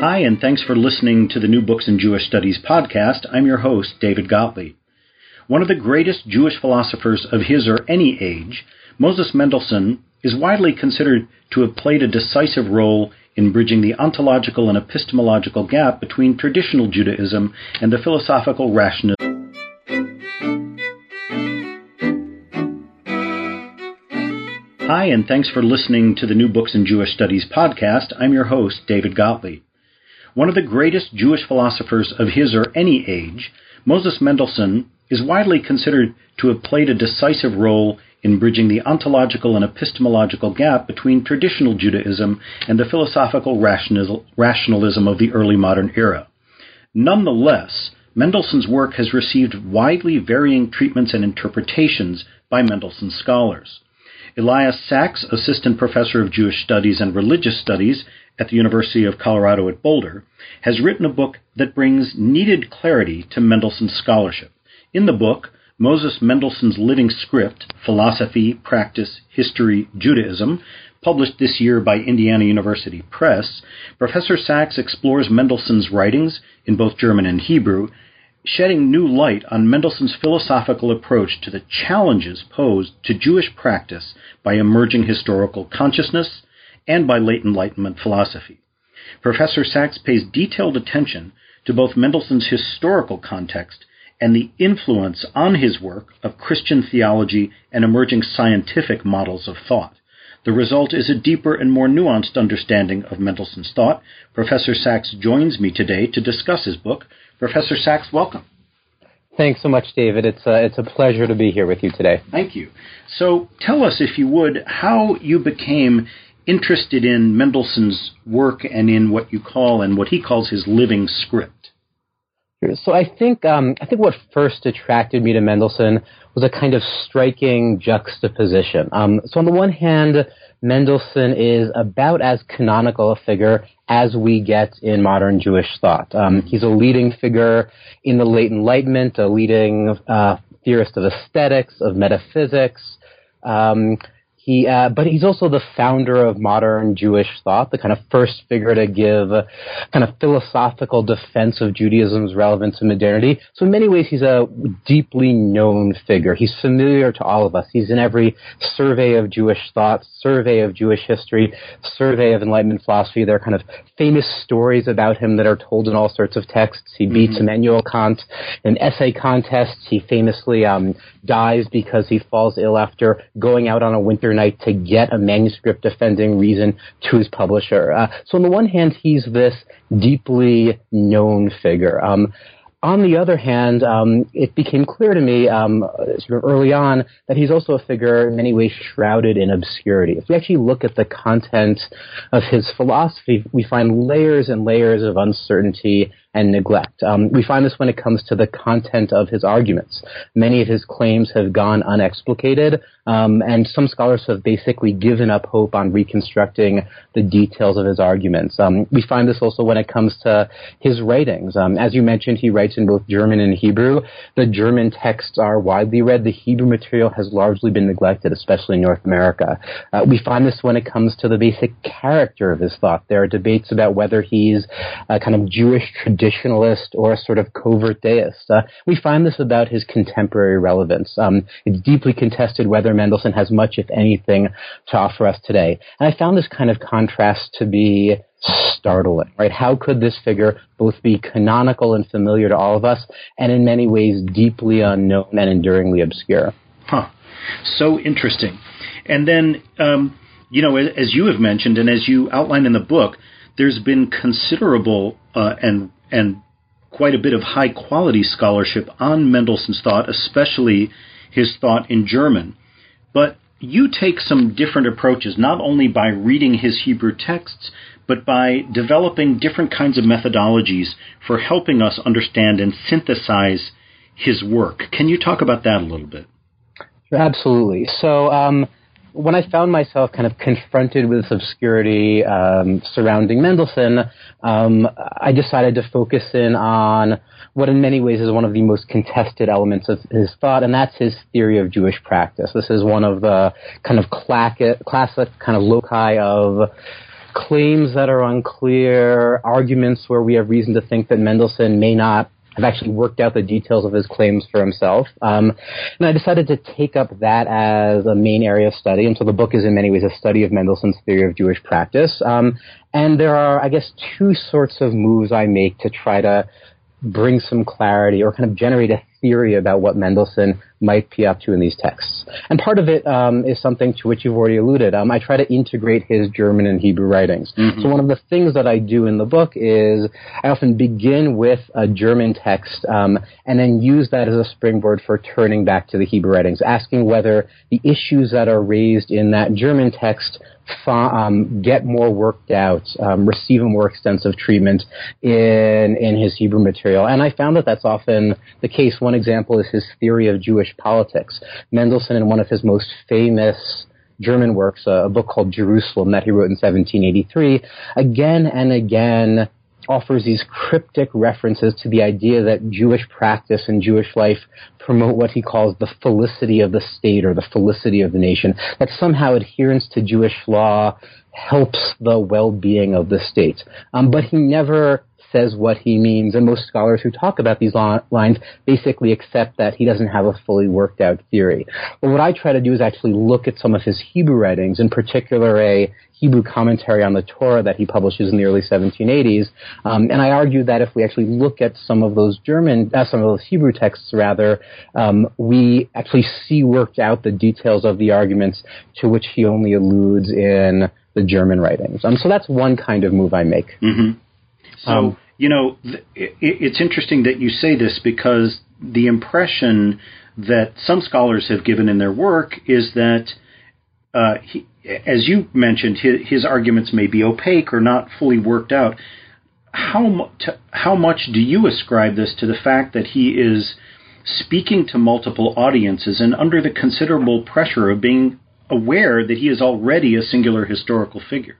Hi, and thanks for listening to the New Books in Jewish Studies podcast. I'm your host, David Gottlieb. One of the greatest Jewish philosophers of his or any age, Moses Mendelssohn is widely considered to have played a decisive role in bridging the ontological and epistemological gap between traditional Judaism and the philosophical rationalism. Hi, and thanks for listening to the New Books in Jewish Studies podcast. I'm your host, David Gottlieb. One of the greatest Jewish philosophers of his or any age, Moses Mendelssohn is widely considered to have played a decisive role in bridging the ontological and epistemological gap between traditional Judaism and the philosophical rationalism of the early modern era. Nonetheless, Mendelssohn's work has received widely varying treatments and interpretations by Mendelssohn scholars. Elias Sacks, assistant professor of Jewish studies and religious studies at the University of Colorado at Boulder, has written a book that brings needed clarity to Mendelssohn's scholarship. In the book, Moses Mendelssohn's Living Script Philosophy, Practice, History, Judaism, published this year by Indiana University Press, Professor Sacks explores Mendelssohn's writings in both German and Hebrew, shedding new light on Mendelssohn's philosophical approach to the challenges posed to Jewish practice by emerging historical consciousness and by late Enlightenment philosophy. Professor Sacks pays detailed attention to both Mendelssohn's historical context and the influence on his work of Christian theology and emerging scientific models of thought. The result is a deeper and more nuanced understanding of Mendelssohn's thought. Professor Sacks joins me today to discuss his book. Professor Sacks, welcome. Thanks so much, David. It's a, it's a pleasure to be here with you today. Thank you. So tell us, if you would, how you became interested in Mendelssohn's work and in what you call and what he calls his living script. So I think um, I think what first attracted me to Mendelssohn was a kind of striking juxtaposition. Um, so on the one hand, Mendelssohn is about as canonical a figure as we get in modern Jewish thought. Um, he's a leading figure in the late Enlightenment, a leading uh, theorist of aesthetics, of metaphysics. Um, he, uh, but he's also the founder of modern Jewish thought, the kind of first figure to give a kind of philosophical defense of Judaism's relevance in modernity. So in many ways, he's a deeply known figure. He's familiar to all of us. He's in every survey of Jewish thought, survey of Jewish history, survey of Enlightenment philosophy. There are kind of famous stories about him that are told in all sorts of texts. He beats mm-hmm. Immanuel Kant in essay contests. He famously um, dies because he falls ill after going out on a winter night to get a manuscript defending reason to his publisher. Uh, so on the one hand, he's this deeply known figure. Um, on the other hand, um, it became clear to me um, sort of early on that he's also a figure in many ways shrouded in obscurity. If we actually look at the content of his philosophy, we find layers and layers of uncertainty and neglect. Um, we find this when it comes to the content of his arguments. Many of his claims have gone unexplicated, um, and some scholars have basically given up hope on reconstructing the details of his arguments. Um, we find this also when it comes to his writings. Um, as you mentioned, he writes in both German and Hebrew. The German texts are widely read. The Hebrew material has largely been neglected, especially in North America. Uh, we find this when it comes to the basic character of his thought. There are debates about whether he's a kind of Jewish tradition traditionalist or a sort of covert deist. Uh, we find this about his contemporary relevance. Um, it's deeply contested whether Mendelssohn has much, if anything, to offer us today. And I found this kind of contrast to be startling, right? How could this figure both be canonical and familiar to all of us, and in many ways deeply unknown and enduringly obscure? Huh. So interesting. And then, um, you know, as you have mentioned and as you outline in the book, there's been considerable uh, and and quite a bit of high quality scholarship on Mendelssohn's thought, especially his thought in German. But you take some different approaches, not only by reading his Hebrew texts, but by developing different kinds of methodologies for helping us understand and synthesize his work. Can you talk about that a little bit? Absolutely. So, um, when I found myself kind of confronted with this obscurity um, surrounding Mendelssohn, um, I decided to focus in on what, in many ways, is one of the most contested elements of his thought, and that's his theory of Jewish practice. This is one of the kind of classic, classic kind of loci of claims that are unclear, arguments where we have reason to think that Mendelssohn may not have actually worked out the details of his claims for himself. Um, and I decided to take up that as a main area of study. And so the book is in many ways a study of Mendelssohn's theory of Jewish practice. Um, and there are, I guess, two sorts of moves I make to try to bring some clarity or kind of generate a theory about what Mendelssohn might be up to in these texts. And part of it um, is something to which you've already alluded. Um, I try to integrate his German and Hebrew writings. Mm-hmm. So one of the things that I do in the book is I often begin with a German text um, and then use that as a springboard for turning back to the Hebrew writings, asking whether the issues that are raised in that German text um, get more worked out, um, receive a more extensive treatment in in his Hebrew material. And I found that that's often the case. One example is his theory of Jewish politics. Mendelssohn, in one of his most famous German works, a book called Jerusalem that he wrote in 1783, again and again offers these cryptic references to the idea that Jewish practice and Jewish life promote what he calls the felicity of the state or the felicity of the nation, that somehow adherence to Jewish law helps the well-being of the state. Um, but he never says what he means, and most scholars who talk about these lines basically accept that he doesn't have a fully worked out theory. But what I try to do is actually look at some of his Hebrew writings, in particular a Hebrew commentary on the Torah that he publishes in the early 1780s. Um, and I argue that if we actually look at some of those German, uh, some of those Hebrew texts rather, um, we actually see worked out the details of the arguments to which he only alludes in the German writings. Um, so that's one kind of move I make. Mm-hmm. So, um, you know, th- it's interesting that you say this because the impression that some scholars have given in their work is that uh, he, as you mentioned, his, his, arguments may be opaque or not fully worked out. How, to, how much do you ascribe this to the fact that he is speaking to multiple audiences and under the considerable pressure of being aware that he is already a singular historical figure?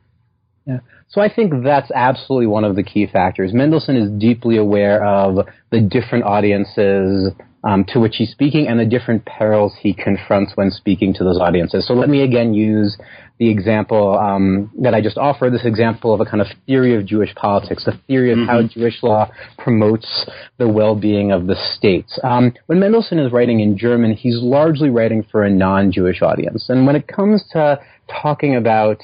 Yeah. So I think that's absolutely one of the key factors. Mendelssohn is deeply aware of the different audiences um, to which he's speaking and the different perils he confronts when speaking to those audiences. So let me again use the example um, that I just offered, this example of a kind of theory of Jewish politics, the theory of mm-hmm. how Jewish law promotes the well-being of the states. Um, when Mendelssohn is writing in German, he's largely writing for a non-Jewish audience. And when it comes to talking about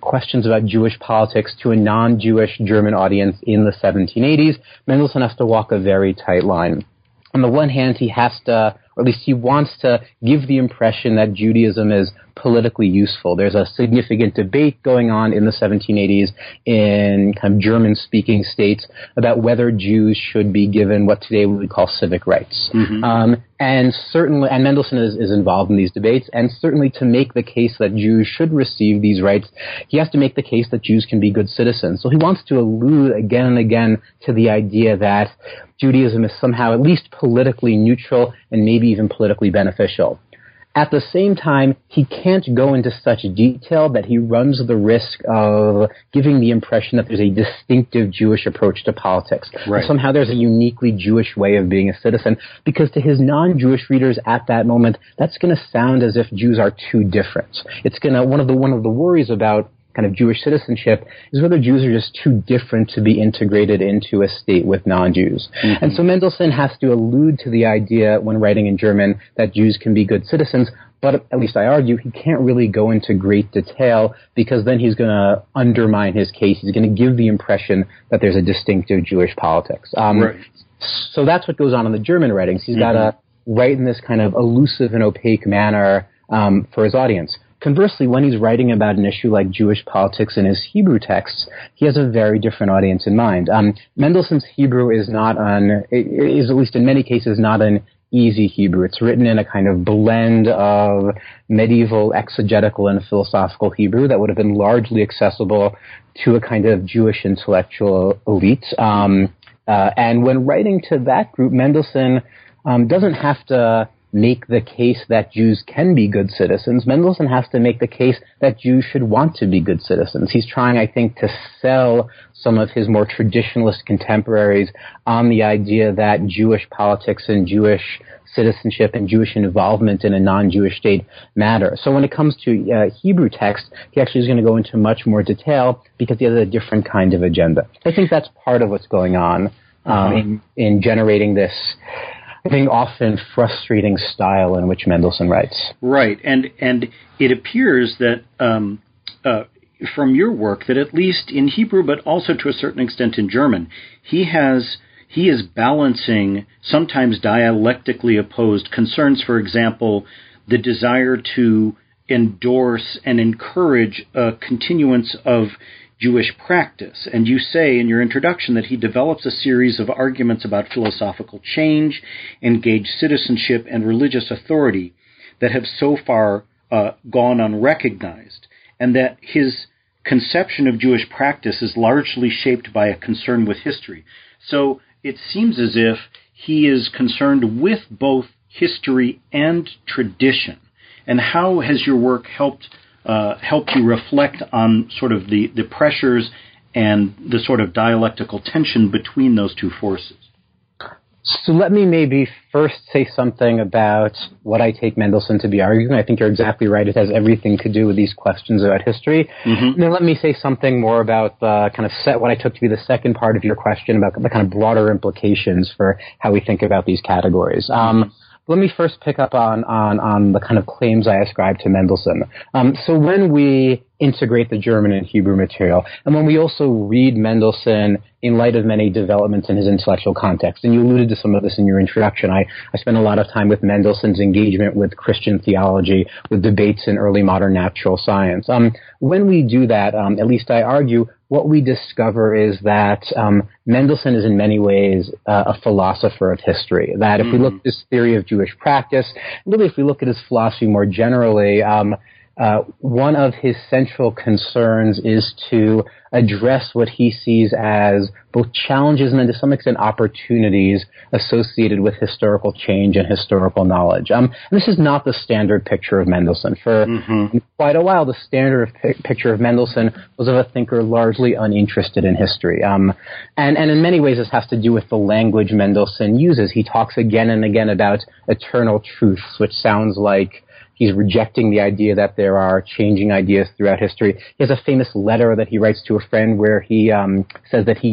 questions about Jewish politics to a non-Jewish German audience in the 1780s, Mendelssohn has to walk a very tight line. On the one hand, he has to or at least he wants to give the impression that Judaism is politically useful. There's a significant debate going on in the 1780s in kind of German speaking states about whether Jews should be given what today we would call civic rights. Mm-hmm. Um, and certainly, and Mendelssohn is, is involved in these debates, and certainly to make the case that Jews should receive these rights, he has to make the case that Jews can be good citizens. So he wants to allude again and again to the idea that Judaism is somehow at least politically neutral and maybe even politically beneficial. At the same time, he can't go into such detail that he runs the risk of giving the impression that there's a distinctive Jewish approach to politics. Right. Somehow there's a uniquely Jewish way of being a citizen, because to his non-Jewish readers at that moment, that's going to sound as if Jews are too different. It's going to, one of the, one of the worries about kind of Jewish citizenship is whether Jews are just too different to be integrated into a state with non-Jews. Mm-hmm. And so Mendelssohn has to allude to the idea when writing in German that Jews can be good citizens, but at least I argue he can't really go into great detail because then he's going to undermine his case. He's going to give the impression that there's a distinctive Jewish politics. Um, right. So that's what goes on in the German writings. He's mm-hmm. got to write in this kind of elusive and opaque manner um, for his audience. Conversely, when he's writing about an issue like Jewish politics in his Hebrew texts, he has a very different audience in mind. Um, Mendelssohn's Hebrew is not an, is at least in many cases not an easy Hebrew. It's written in a kind of blend of medieval exegetical and philosophical Hebrew that would have been largely accessible to a kind of Jewish intellectual elite. Um, uh, and when writing to that group, Mendelssohn um, doesn't have to make the case that Jews can be good citizens. Mendelssohn has to make the case that Jews should want to be good citizens. He's trying, I think, to sell some of his more traditionalist contemporaries on the idea that Jewish politics and Jewish citizenship and Jewish involvement in a non-Jewish state matter. So when it comes to uh, Hebrew text, he actually is going to go into much more detail because he has a different kind of agenda. I think that's part of what's going on um, uh-huh. in, in generating this I think often frustrating style in which Mendelssohn writes. Right, and and it appears that um, uh, from your work that at least in Hebrew, but also to a certain extent in German, he has he is balancing sometimes dialectically opposed concerns. For example, the desire to endorse and encourage a continuance of Jewish practice. And you say in your introduction that he develops a series of arguments about philosophical change, engaged citizenship, and religious authority that have so far uh, gone unrecognized, and that his conception of Jewish practice is largely shaped by a concern with history. So it seems as if he is concerned with both history and tradition. And how has your work helped uh, helped you reflect on sort of the, the pressures and the sort of dialectical tension between those two forces. So let me maybe first say something about what I take Mendelssohn to be arguing. I think you're exactly right. It has everything to do with these questions about history. Mm-hmm. And then let me say something more about the kind of set what I took to be the second part of your question about the kind of broader implications for how we think about these categories. Um, let me first pick up on, on, on the kind of claims I ascribe to Mendelssohn. Um, so when we integrate the German and Hebrew material, and when we also read Mendelssohn in light of many developments in his intellectual context, and you alluded to some of this in your introduction, I, I spent a lot of time with Mendelssohn's engagement with Christian theology, with debates in early modern natural science. Um, when we do that, um, at least I argue, what we discover is that um, Mendelssohn is in many ways uh, a philosopher of history. That if mm. we look at his theory of Jewish practice, really if we look at his philosophy more generally, um, uh, one of his central concerns is to address what he sees as both challenges and then to some extent opportunities associated with historical change and historical knowledge. Um, this is not the standard picture of Mendelssohn. For mm-hmm. quite a while, the standard picture of Mendelssohn was of a thinker largely uninterested in history. Um, and, and in many ways, this has to do with the language Mendelssohn uses. He talks again and again about eternal truths, which sounds like He's rejecting the idea that there are changing ideas throughout history. He has a famous letter that he writes to a friend where he um, says that he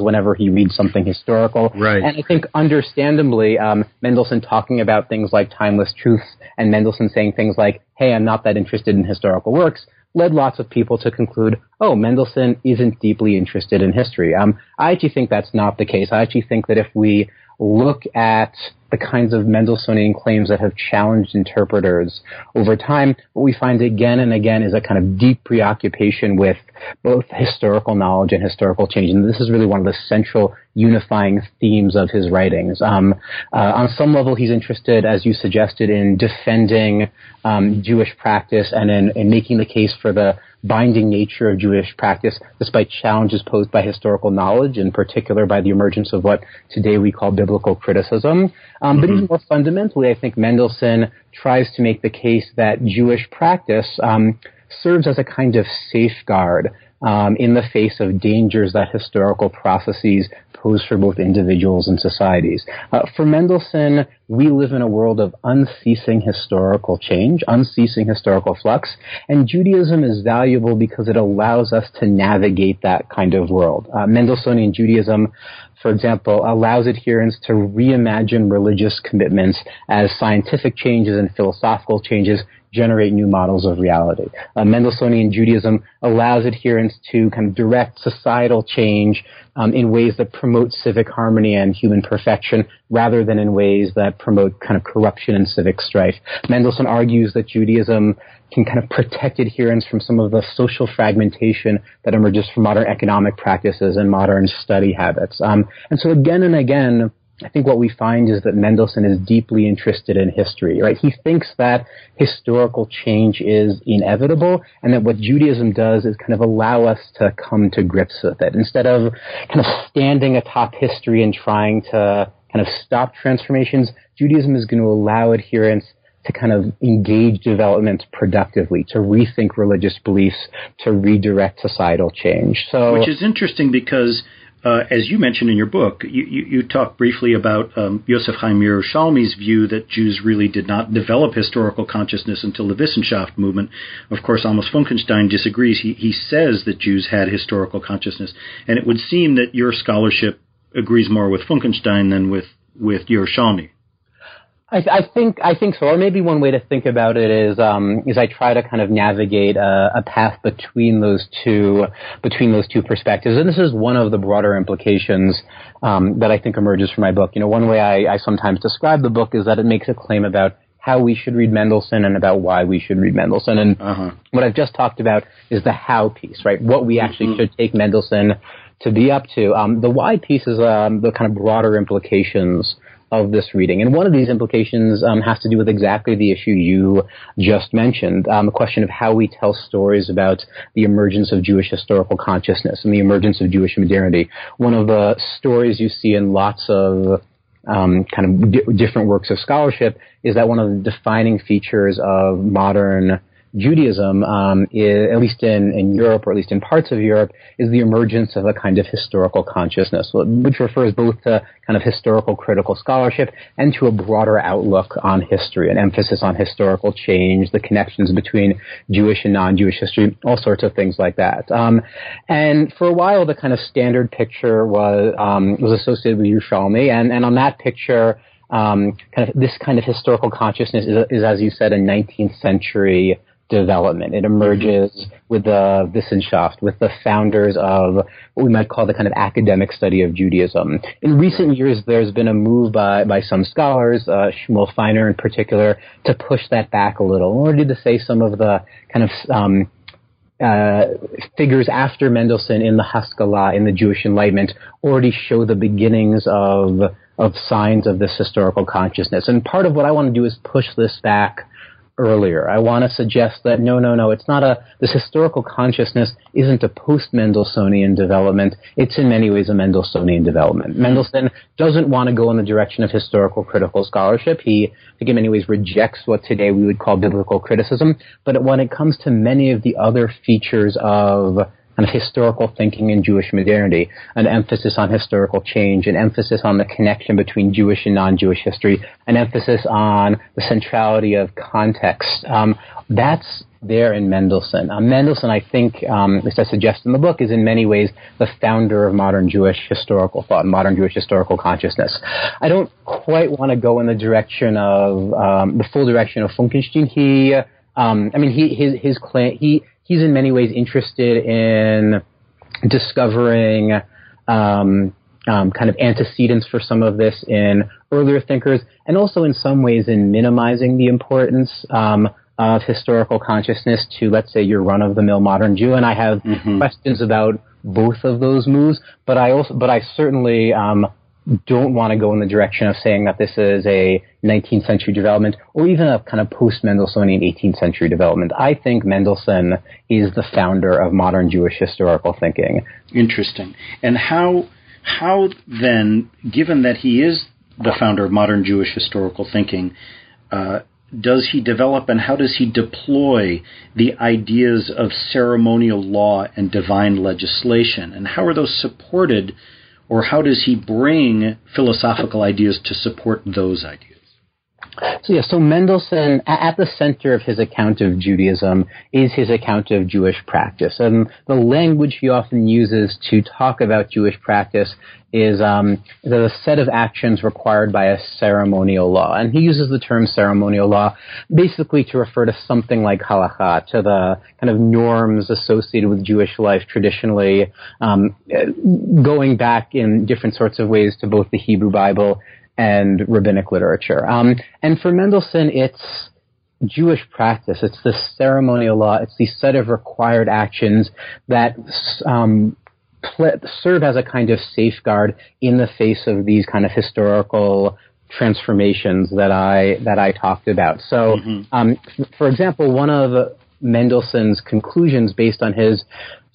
whenever he reads something historical. Right. And I think, understandably, um, Mendelssohn talking about things like timeless truths and Mendelssohn saying things like, "Hey, I'm not that interested in historical works." led lots of people to conclude, oh, Mendelssohn isn't deeply interested in history. Um, I actually think that's not the case. I actually think that if we look at the kinds of Mendelssohnian claims that have challenged interpreters over time, what we find again and again is a kind of deep preoccupation with both historical knowledge and historical change. And this is really one of the central unifying themes of his writings. Um, uh, on some level, he's interested, as you suggested, in defending um, Jewish practice and in, in making the case for the binding nature of Jewish practice, despite challenges posed by historical knowledge, in particular by the emergence of what today we call biblical criticism. Um, mm-hmm. But even more fundamentally, I think Mendelssohn tries to make the case that Jewish practice um, serves as a kind of safeguard um, in the face of dangers that historical processes pose for both individuals and societies. Uh, for Mendelssohn, we live in a world of unceasing historical change, unceasing historical flux, and Judaism is valuable because it allows us to navigate that kind of world. Uh, Mendelssohnian Judaism for example, allows adherents to reimagine religious commitments as scientific changes and philosophical changes generate new models of reality. Uh, Mendelssohnian Judaism allows adherents to kind of direct societal change um, in ways that promote civic harmony and human perfection rather than in ways that promote kind of corruption and civic strife. Mendelssohn argues that Judaism can kind of protect adherents from some of the social fragmentation that emerges from modern economic practices and modern study habits. Um, and so again and again, I think what we find is that Mendelssohn is deeply interested in history, right? He thinks that historical change is inevitable and that what Judaism does is kind of allow us to come to grips with it. Instead of kind of standing atop history and trying to kind of stop transformations, Judaism is going to allow adherents to kind of engage development productively, to rethink religious beliefs, to redirect societal change. So, which is interesting because uh, as you mentioned in your book, you, you, you talk briefly about um, Yosef Chaim Yerushalmi's view that Jews really did not develop historical consciousness until the Wissenschaft movement. Of course, Amos Funkenstein disagrees. He, he says that Jews had historical consciousness, and it would seem that your scholarship agrees more with Funkenstein than with with Yerushalmi. I, I, think I think so. Or maybe one way to think about it is um, is I try to kind of navigate a, a, path between those two between those two perspectives, and this is one of the broader implications um, that I think emerges from my book. You know, one way I, I sometimes describe the book is that it makes a claim about how we should read Mendelssohn and about why we should read Mendelssohn. And uh-huh. what I've just talked about is the how piece, right? What we actually mm-hmm. should take Mendelssohn to be up to. Um, the why piece is um, the kind of broader implications of this reading. And one of these implications um, has to do with exactly the issue you just mentioned, um, the question of how we tell stories about the emergence of Jewish historical consciousness and the emergence of Jewish modernity. One of the stories you see in lots of um, kind of di- different works of scholarship is that one of the defining features of modern Judaism, um, is, at least in, in Europe or at least in parts of Europe, is the emergence of a kind of historical consciousness, which refers both to kind of historical critical scholarship and to a broader outlook on history, an emphasis on historical change, the connections between Jewish and non-Jewish history, all sorts of things like that. Um, and for a while, the kind of standard picture was um, was associated with Yerushalmi, and and on that picture. Um, kind of this kind of historical consciousness is, is, as you said, a 19th century development. It emerges with the Wissenschaft, with the founders of what we might call the kind of academic study of Judaism. In recent years, there's been a move by, by some scholars, uh, Shmuel Feiner in particular, to push that back a little in order to say some of the kind of um, uh, figures after Mendelssohn in the Haskalah, in the Jewish Enlightenment, already show the beginnings of of signs of this historical consciousness. And part of what I want to do is push this back earlier. I want to suggest that no, no, no, it's not a, this historical consciousness isn't a post-Mendelssohnian development. It's in many ways a Mendelssohnian development. Mendelssohn doesn't want to go in the direction of historical critical scholarship. He, I think in many ways rejects what today we would call biblical criticism. But when it comes to many of the other features of kind of historical thinking in Jewish modernity, an emphasis on historical change, an emphasis on the connection between Jewish and non-Jewish history, an emphasis on the centrality of context. Um, that's there in Mendelssohn. Uh, Mendelssohn, I think, um, as I suggest in the book, is in many ways the founder of modern Jewish historical thought, modern Jewish historical consciousness. I don't quite want to go in the direction of um, the full direction of Funkenstein. He, um, I mean, he his his claim he he's in many ways interested in discovering um, um, kind of antecedents for some of this in earlier thinkers, and also in some ways in minimizing the importance um, of historical consciousness to, let's say, your run-of-the-mill modern Jew. And I have mm-hmm. questions about both of those moves, but I also, but I certainly um, don't want to go in the direction of saying that this is a 19th century development or even a kind of post Mendelssohnian 18th century development. I think Mendelssohn is the founder of modern Jewish historical thinking. Interesting. And how how then, given that he is the founder of modern Jewish historical thinking, uh, does he develop and how does he deploy the ideas of ceremonial law and divine legislation? And how are those supported or how does he bring philosophical ideas to support those ideas? So yeah, so Mendelssohn, at the center of his account of Judaism is his account of Jewish practice, and the language he often uses to talk about Jewish practice is um, the set of actions required by a ceremonial law, and he uses the term ceremonial law basically to refer to something like halacha, to the kind of norms associated with Jewish life traditionally, um, going back in different sorts of ways to both the Hebrew Bible and rabbinic literature. Um, and for Mendelssohn, it's Jewish practice. It's the ceremonial law. It's the set of required actions that um, pl- serve as a kind of safeguard in the face of these kind of historical transformations that I that I talked about. So, mm-hmm. um, f- for example, one of Mendelssohn's conclusions based on his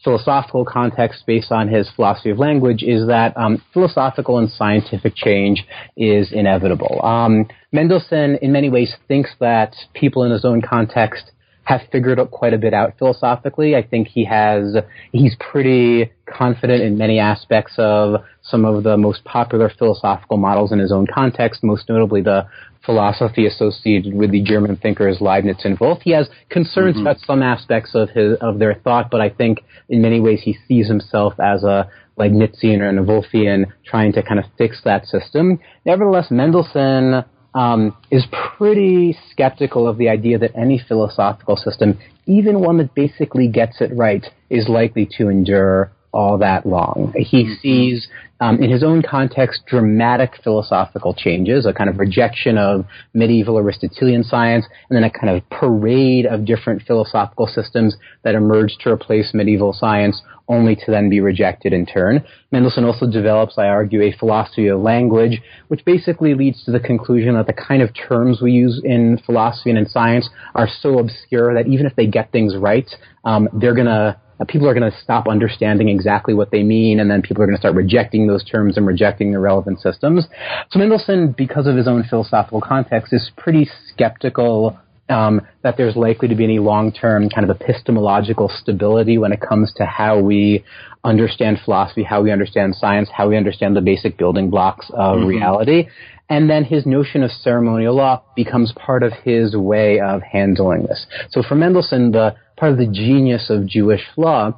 philosophical context based on his philosophy of language is that um, philosophical and scientific change is inevitable. Um, Mendelssohn, in many ways, thinks that people in his own context have figured out quite a bit out philosophically. I think he has, he's pretty confident in many aspects of some of the most popular philosophical models in his own context, most notably the philosophy associated with the German thinkers Leibniz and Wolff. He has concerns mm-hmm. about some aspects of his, of their thought, but I think in many ways he sees himself as a Leibnizian or a Wolffian trying to kind of fix that system. Nevertheless, Mendelssohn um, is pretty skeptical of the idea that any philosophical system, even one that basically gets it right, is likely to endure all that long. He mm-hmm. sees, um, in his own context, dramatic philosophical changes, a kind of rejection of medieval Aristotelian science, and then a kind of parade of different philosophical systems that emerge to replace medieval science, only to then be rejected in turn. Mendelssohn also develops, I argue, a philosophy of language, which basically leads to the conclusion that the kind of terms we use in philosophy and in science are so obscure that even if they get things right, um, they're gonna uh, people are going to stop understanding exactly what they mean, and then people are going to start rejecting those terms and rejecting the relevant systems. So Mendelssohn, because of his own philosophical context, is pretty skeptical um, that there's likely to be any long-term kind of epistemological stability when it comes to how we understand philosophy, how we understand science, how we understand the basic building blocks of mm-hmm. reality. And then his notion of ceremonial law becomes part of his way of handling this. So for Mendelssohn, the part of the genius of Jewish law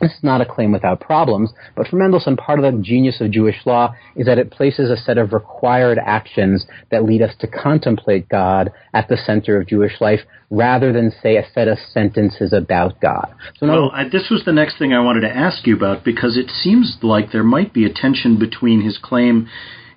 this is not a claim without problems, but for Mendelssohn, part of the genius of Jewish law is that it places a set of required actions that lead us to contemplate God at the center of Jewish life, rather than, say, a set of sentences about God. So well, I, this was the next thing I wanted to ask you about, because it seems like there might be a tension between his claim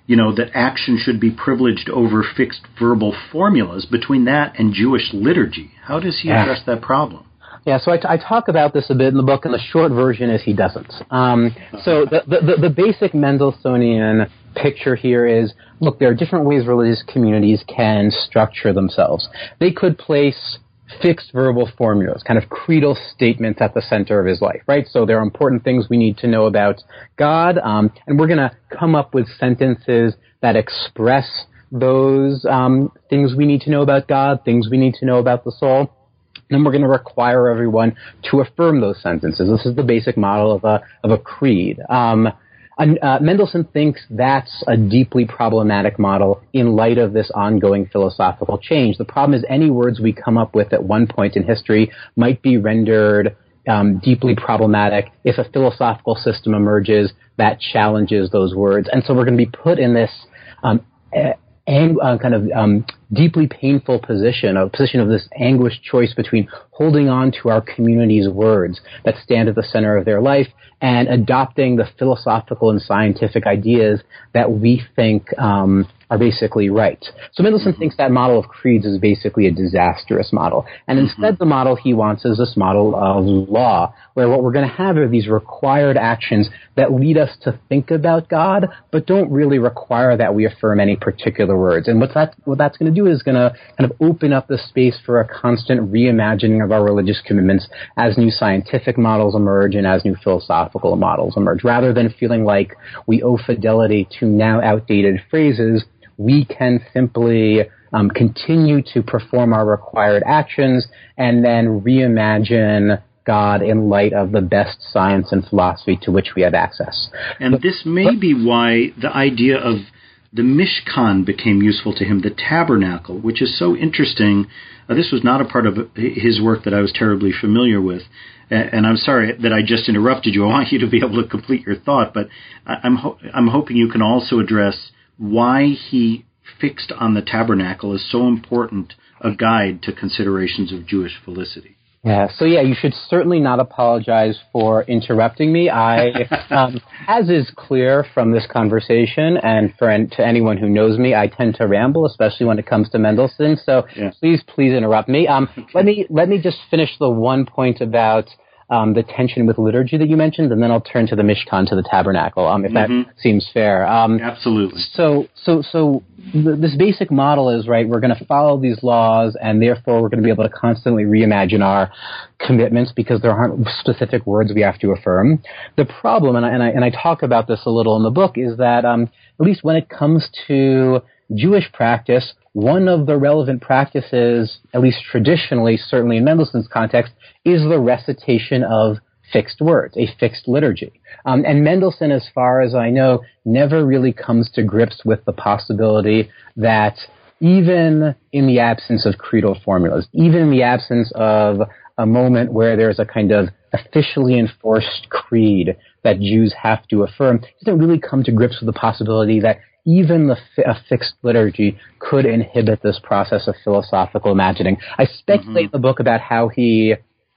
you know, that action should be privileged over fixed verbal formulas between that and Jewish liturgy. How does he address that problem? Yeah, so I, t- I talk about this a bit in the book, and the short version is he doesn't. Um, so the, the, the basic Mendelssohnian picture here is look, there are different ways religious communities can structure themselves. They could place fixed verbal formulas, kind of creedal statements at the center of his life, right? So there are important things we need to know about God, um, and we're going to come up with sentences that express those um, things we need to know about God, things we need to know about the soul. Then we're going to require everyone to affirm those sentences. This is the basic model of a of a creed. Um, uh, Mendelssohn thinks that's a deeply problematic model in light of this ongoing philosophical change. The problem is any words we come up with at one point in history might be rendered um, deeply problematic if a philosophical system emerges that challenges those words. And so we're going to be put in this um, ang- uh, kind of um, deeply painful position, a position of this anguished choice between holding on to our community's words that stand at the center of their life and adopting the philosophical and scientific ideas that we think um, are basically right. So Mendelssohn mm-hmm. thinks that model of creeds is basically a disastrous model. And mm-hmm. instead, the model he wants is this model of law, where what we're going to have are these required actions that lead us to think about God, but don't really require that we affirm any particular words. And what, that, what that's going to do is going to kind of open up the space for a constant reimagining of our religious commitments as new scientific models emerge and as new philosophical models emerge, rather than feeling like we owe fidelity to now outdated phrases we can simply um, continue to perform our required actions and then reimagine God in light of the best science and philosophy to which we have access. And but, this may but, be why the idea of the Mishkan became useful to him, the tabernacle, which is so interesting. Uh, this was not a part of his work that I was terribly familiar with. And I'm sorry that I just interrupted you. I want you to be able to complete your thought, but I'm ho- I'm hoping you can also address why he fixed on the tabernacle is so important a guide to considerations of Jewish felicity. Yeah, so yeah, you should certainly not apologize for interrupting me. I, um, as is clear from this conversation, and for to anyone who knows me, I tend to ramble, especially when it comes to Mendelssohn. So yeah. please, please interrupt me. Um, okay. Let me let me just finish the one point about um, the tension with liturgy that you mentioned, and then I'll turn to the Mishkan, to the tabernacle, um, if mm-hmm. that seems fair. Um, Absolutely. So, so, so th- this basic model is right. We're going to follow these laws, and therefore we're going to be able to constantly reimagine our commitments because there aren't specific words we have to affirm. The problem, and I, and I, and I talk about this a little in the book, is that um, at least when it comes to Jewish practice, one of the relevant practices, at least traditionally, certainly in Mendelssohn's context, is the recitation of fixed words, a fixed liturgy. Um, and Mendelssohn, as far as I know, never really comes to grips with the possibility that even in the absence of creedal formulas, even in the absence of a moment where there's a kind of officially enforced creed that Jews have to affirm, he doesn't really come to grips with the possibility that even the, a fixed liturgy could inhibit this process of philosophical imagining. I speculate mm-hmm. in the book about how he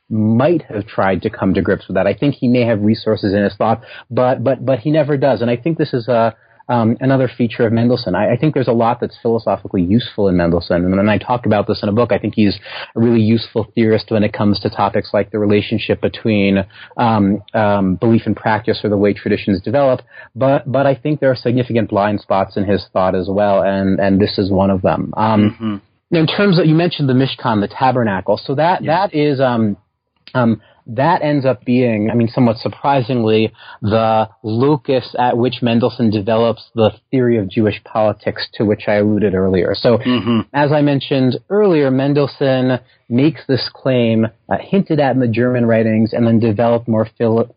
might have tried to come to grips with that. I think he may have resources in his thought, but but but he never does. And I think this is a um, another feature of Mendelssohn. I, I, think there's a lot that's philosophically useful in Mendelssohn, and when I talk about this in a book, I think he's a really useful theorist when it comes to topics like the relationship between um, um, belief and practice or the way traditions develop. But but I think there are significant blind spots in his thought as well, and and this is one of them. Um, mm-hmm. In terms of you mentioned the Mishkan, the tabernacle, so that that is um, um, that ends up being, I mean, somewhat surprisingly, the locus at which Mendelssohn develops the theory of Jewish politics to which I alluded earlier. So, mm-hmm. as I mentioned earlier, Mendelssohn makes this claim, uh, hinted at in the German writings, and then developed more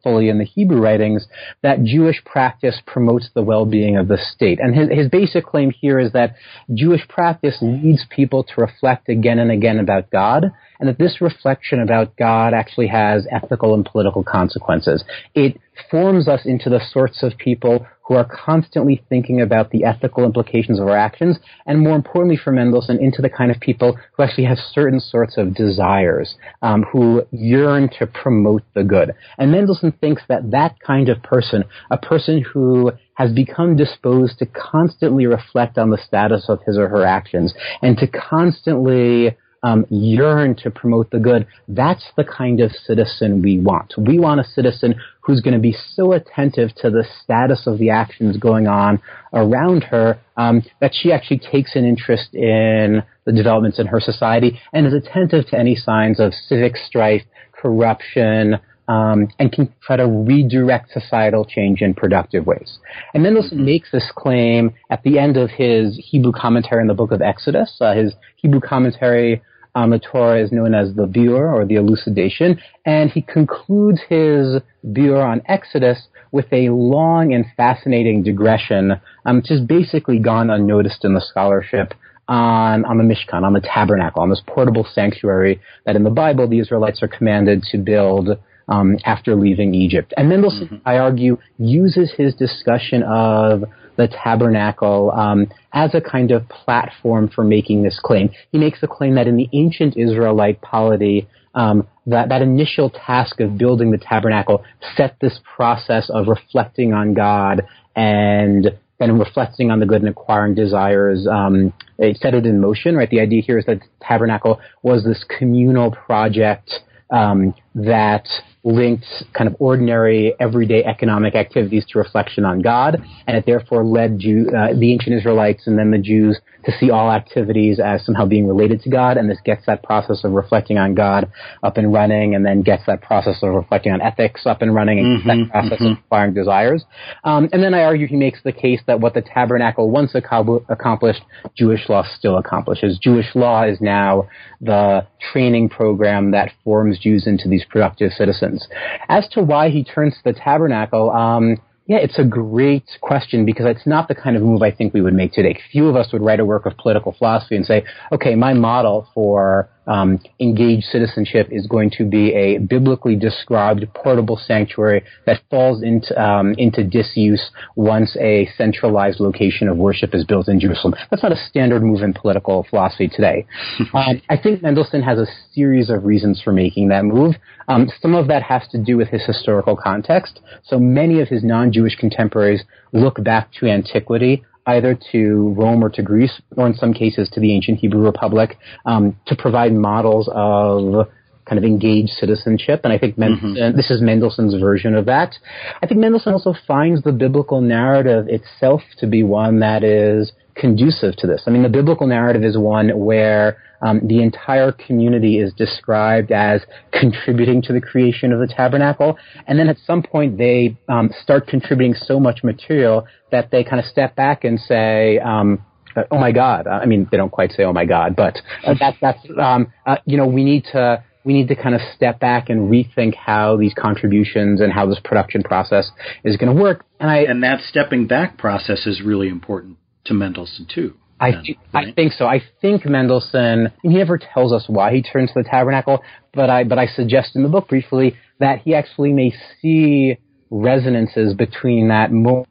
fully in the Hebrew writings, that Jewish practice promotes the well-being of the state. And his, his basic claim here is that Jewish practice leads people to reflect again and again about God, and that this reflection about God actually has ethical and political consequences. It forms us into the sorts of people who are constantly thinking about the ethical implications of our actions, and more importantly for Mendelssohn, into the kind of people who actually have certain sorts of desires, um, who yearn to promote the good. And Mendelssohn thinks that that kind of person, a person who has become disposed to constantly reflect on the status of his or her actions and to constantly um, yearn to promote the good, that's the kind of citizen we want. We want a citizen who's going to be so attentive to the status of the actions going on around her um, that she actually takes an interest in the developments in her society and is attentive to any signs of civic strife, corruption, um, and can try to redirect societal change in productive ways. And Mendelssohn mm-hmm. makes this claim at the end of his Hebrew commentary on the book of Exodus. Uh, his Hebrew commentary on the Torah is known as the Biur or the elucidation, and he concludes his Biur on Exodus with a long and fascinating digression, um, which has basically gone unnoticed in the scholarship on, on the Mishkan, on the tabernacle, on this portable sanctuary that in the Bible the Israelites are commanded to build um, after leaving Egypt. And Mendelssohn, mm-hmm. I argue, uses his discussion of the tabernacle um, as a kind of platform for making this claim. He makes the claim that in the ancient Israelite polity, um, that, that initial task of building the tabernacle set this process of reflecting on God and and reflecting on the good and acquiring desires, um, it set it in motion, right? The idea here is that the tabernacle was this communal project um, that linked kind of ordinary, everyday economic activities to reflection on God, and it therefore led Jew, uh, the ancient Israelites and then the Jews to see all activities as somehow being related to God, and this gets that process of reflecting on God up and running, and then gets that process of reflecting on ethics up and running, and mm-hmm, that process mm-hmm. of acquiring desires. Um, and then I argue he makes the case that what the tabernacle once accomplished, Jewish law still accomplishes. Jewish law is now the training program that forms Jews into these productive citizens. As to why he turns to the tabernacle, um, yeah, it's a great question because it's not the kind of move I think we would make today. Few of us would write a work of political philosophy and say, okay, my model for um, engaged citizenship is going to be a biblically described portable sanctuary that falls into um, into disuse once a centralized location of worship is built in Jerusalem. That's not a standard move in political philosophy today. um, I think Mendelssohn has a series of reasons for making that move. Um, some of that has to do with his historical context. So many of his non-Jewish contemporaries look back to antiquity either to Rome or to Greece, or in some cases to the ancient Hebrew Republic, um, to provide models of kind of engaged citizenship. And I think mm-hmm. this is Mendelssohn's version of that. I think Mendelssohn also finds the biblical narrative itself to be one that is conducive to this. I mean, the biblical narrative is one where um, the entire community is described as contributing to the creation of the tabernacle, and then at some point they um, start contributing so much material that they kind of step back and say, um, "Oh my God!" I mean, they don't quite say "Oh my God," but uh, that, that's um, uh, you know we need to we need to kind of step back and rethink how these contributions and how this production process is going to work. And I and that stepping back process is really important to Mendelssohn too. I, th- right? I think so. I think Mendelssohn. He never tells us why he turns to the tabernacle, but I but I suggest in the book briefly that he actually may see resonances between that moment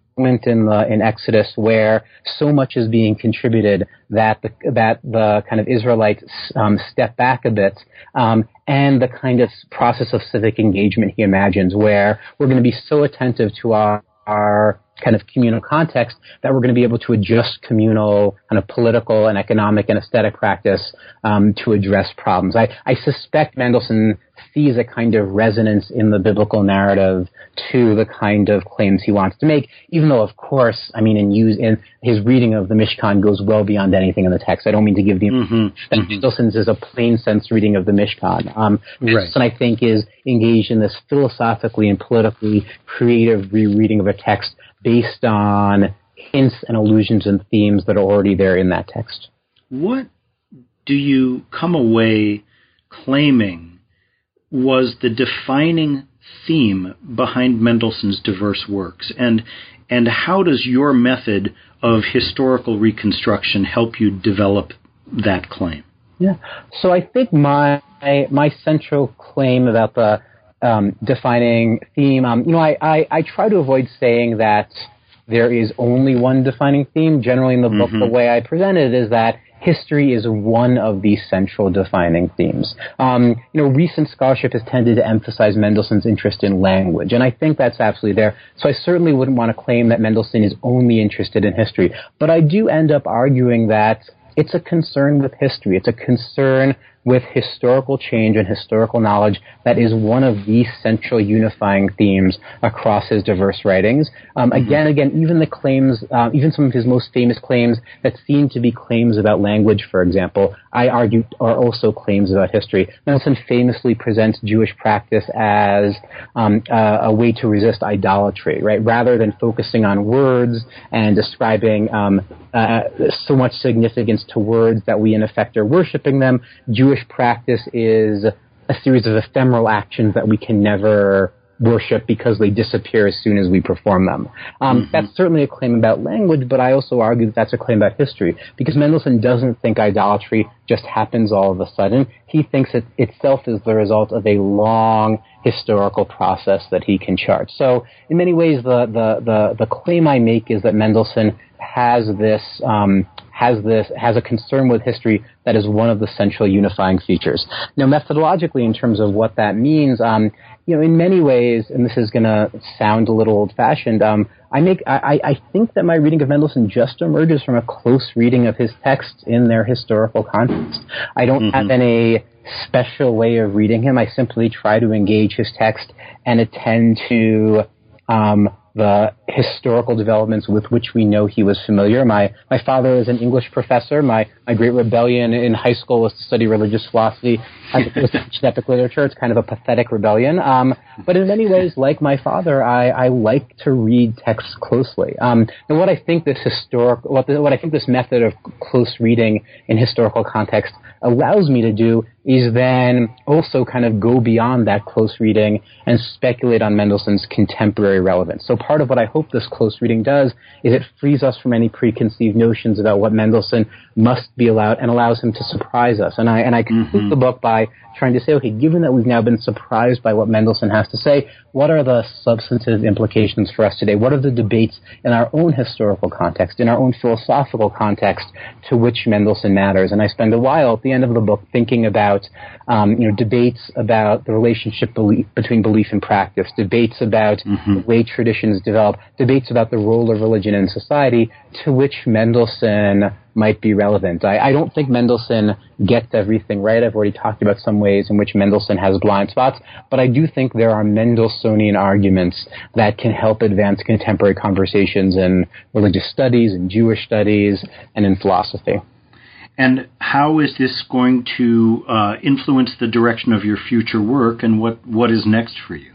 in the in Exodus where so much is being contributed that the that the kind of Israelites um, step back a bit, um, and the kind of process of civic engagement he imagines, where we're going to be so attentive to our our kind of communal context that we're going to be able to adjust communal kind of political and economic and aesthetic practice um, to address problems. I, I suspect Mendelssohn sees a kind of resonance in the biblical narrative to the kind of claims he wants to make, even though, of course, I mean, in, use, in his reading of the Mishkan goes well beyond anything in the text. I don't mean to give the mm-hmm, that mm-hmm. Mendelssohn's is a plain sense reading of the Mishkan. Um, right. I think, is engaged in this philosophically and politically creative rereading of a text based on hints and allusions and themes that are already there in that text. What do you come away claiming was the defining theme behind Mendelssohn's diverse works? And, and how does your method of historical reconstruction help you develop that claim? Yeah. So I think my my central claim about the um, defining theme. Um, you know, I, I, I, try to avoid saying that there is only one defining theme. Generally, in the book, mm-hmm. the way I present it is that history is one of the central defining themes. Um, you know, recent scholarship has tended to emphasize Mendelssohn's interest in language, and I think that's absolutely there. So I certainly wouldn't want to claim that Mendelssohn is only interested in history, but I do end up arguing that it's a concern with history. It's a concern with historical change and historical knowledge that is one of the central unifying themes across his diverse writings. Um, mm-hmm. Again, again, even the claims, uh, even some of his most famous claims that seem to be claims about language, for example, I argue are also claims about history. Mendelssohn famously presents Jewish practice as um, uh, a way to resist idolatry, right? Rather than focusing on words and describing um, uh, so much significance to words that we in effect are worshiping them, Jewish Jewish practice is a series of ephemeral actions that we can never worship because they disappear as soon as we perform them. Um, mm-hmm. That's certainly a claim about language, but I also argue that that's a claim about history because Mendelssohn doesn't think idolatry just happens all of a sudden. He thinks it itself is the result of a long historical process that he can chart. So, in many ways, the the the, the claim I make is that Mendelssohn has this um, has this has a concern with history that is one of the central unifying features. Now, methodologically, in terms of what that means, um, you know, in many ways, and this is going to sound a little old-fashioned, um, I make I, I think that my reading of Mendelssohn just emerges from a close reading of his texts in their historical context. I don't mm-hmm. have any special way of reading him. I simply try to engage his text and attend to um, the historical developments with which we know he was familiar. My my father is an English professor. My my great rebellion in high school was to study religious philosophy as opposed to epic literature. It's kind of a pathetic rebellion. Um, but in many ways, like my father, I, I like to read texts closely. Um, and what I think this historic what the, what I think this method of close reading in historical context allows me to do is then also kind of go beyond that close reading and speculate on Mendelssohn's contemporary relevance. So part of what I hope this close reading does is it frees us from any preconceived notions about what Mendelssohn must be allowed and allows him to surprise us. And I and I conclude mm-hmm. the book by trying to say, okay, given that we've now been surprised by what Mendelssohn has to say, what are the substantive implications for us today? What are the debates in our own historical context, in our own philosophical context, to which Mendelssohn matters? And I spend a while at the end of the book thinking about about um, you know debates about the relationship belief, between belief and practice, debates about mm-hmm. the way traditions develop, debates about the role of religion in society, to which Mendelssohn might be relevant. I, I, don't think Mendelssohn gets everything right. I've already talked about some ways in which Mendelssohn has blind spots, but I do think there are Mendelssohnian arguments that can help advance contemporary conversations in religious studies, in Jewish studies, and in philosophy. And how is this going to uh, influence the direction of your future work, and what, what is next for you?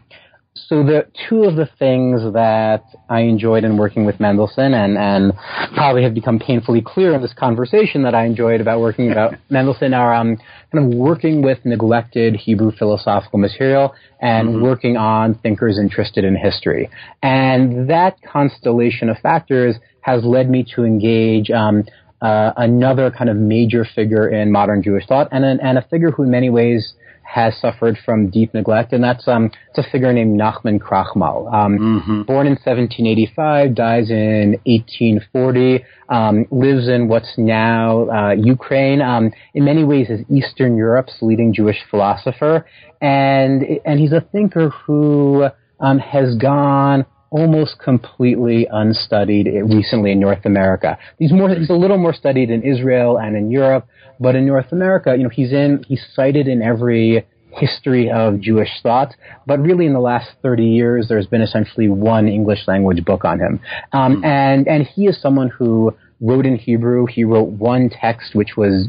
so the two of the things that I enjoyed in working with Mendelssohn and, and probably have become painfully clear in this conversation that I enjoyed about working about Mendelssohn are um, kind of working with neglected Hebrew philosophical material and mm-hmm. working on thinkers interested in history. And that constellation of factors has led me to engage um, uh, another kind of major figure in modern Jewish thought and, and a figure who in many ways has suffered from deep neglect, and that's um, it's a figure named Nachman Krochmal. Um, mm-hmm. Born in 1785, dies in 1840, um, lives in what's now uh, Ukraine. Um, in many ways, is Eastern Europe's leading Jewish philosopher, and and he's a thinker who um, has gone almost completely unstudied recently in North America. He's more he's a little more studied in Israel and in Europe, but in North America, you know, he's in he's cited in every history of Jewish thought, but really in the last 30 years, there's been essentially one English language book on him. Um, mm. And, and he is someone who wrote in Hebrew. He wrote one text which was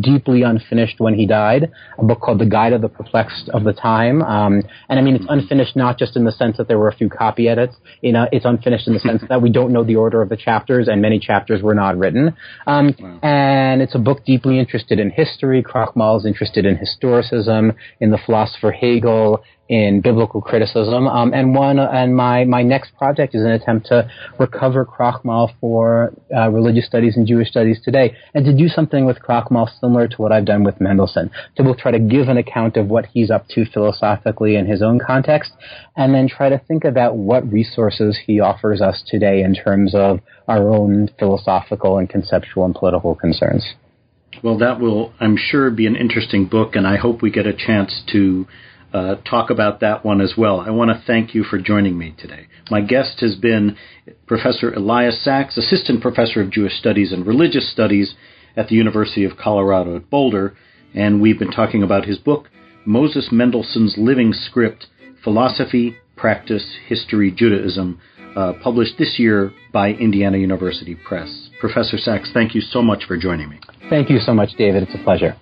deeply unfinished when he died, a book called The Guide of the Perplexed of the Time. Um, and I mean, it's unfinished not just in the sense that there were a few copy edits. You know, it's unfinished in the sense that we don't know the order of the chapters, and many chapters were not written. Um, wow. And it's a book deeply interested in history. Krochmal is interested in historicism, in the philosopher Hegel, in biblical criticism. Um, and one, and my, my next project is an attempt to recover Krochmal for uh, religious studies and Jewish studies today, and to do something with Krochmal similar to what I've done with Mendelssohn, to both try to give an account of what he's up to philosophically in his own context, and then try to think about what resources he offers us today in terms of our own philosophical and conceptual and political concerns. Well, that will, I'm sure, be an interesting book, and I hope we get a chance to uh, talk about that one as well. I want to thank you for joining me today. My guest has been Professor Elias Sacks, Assistant Professor of Jewish Studies and Religious Studies at the University of Colorado at Boulder, and we've been talking about his book, Moses Mendelssohn's Living Script Philosophy, Practice, History, Judaism, uh, published this year by Indiana University Press. Professor Sacks, thank you so much for joining me. Thank you so much, David. It's a pleasure.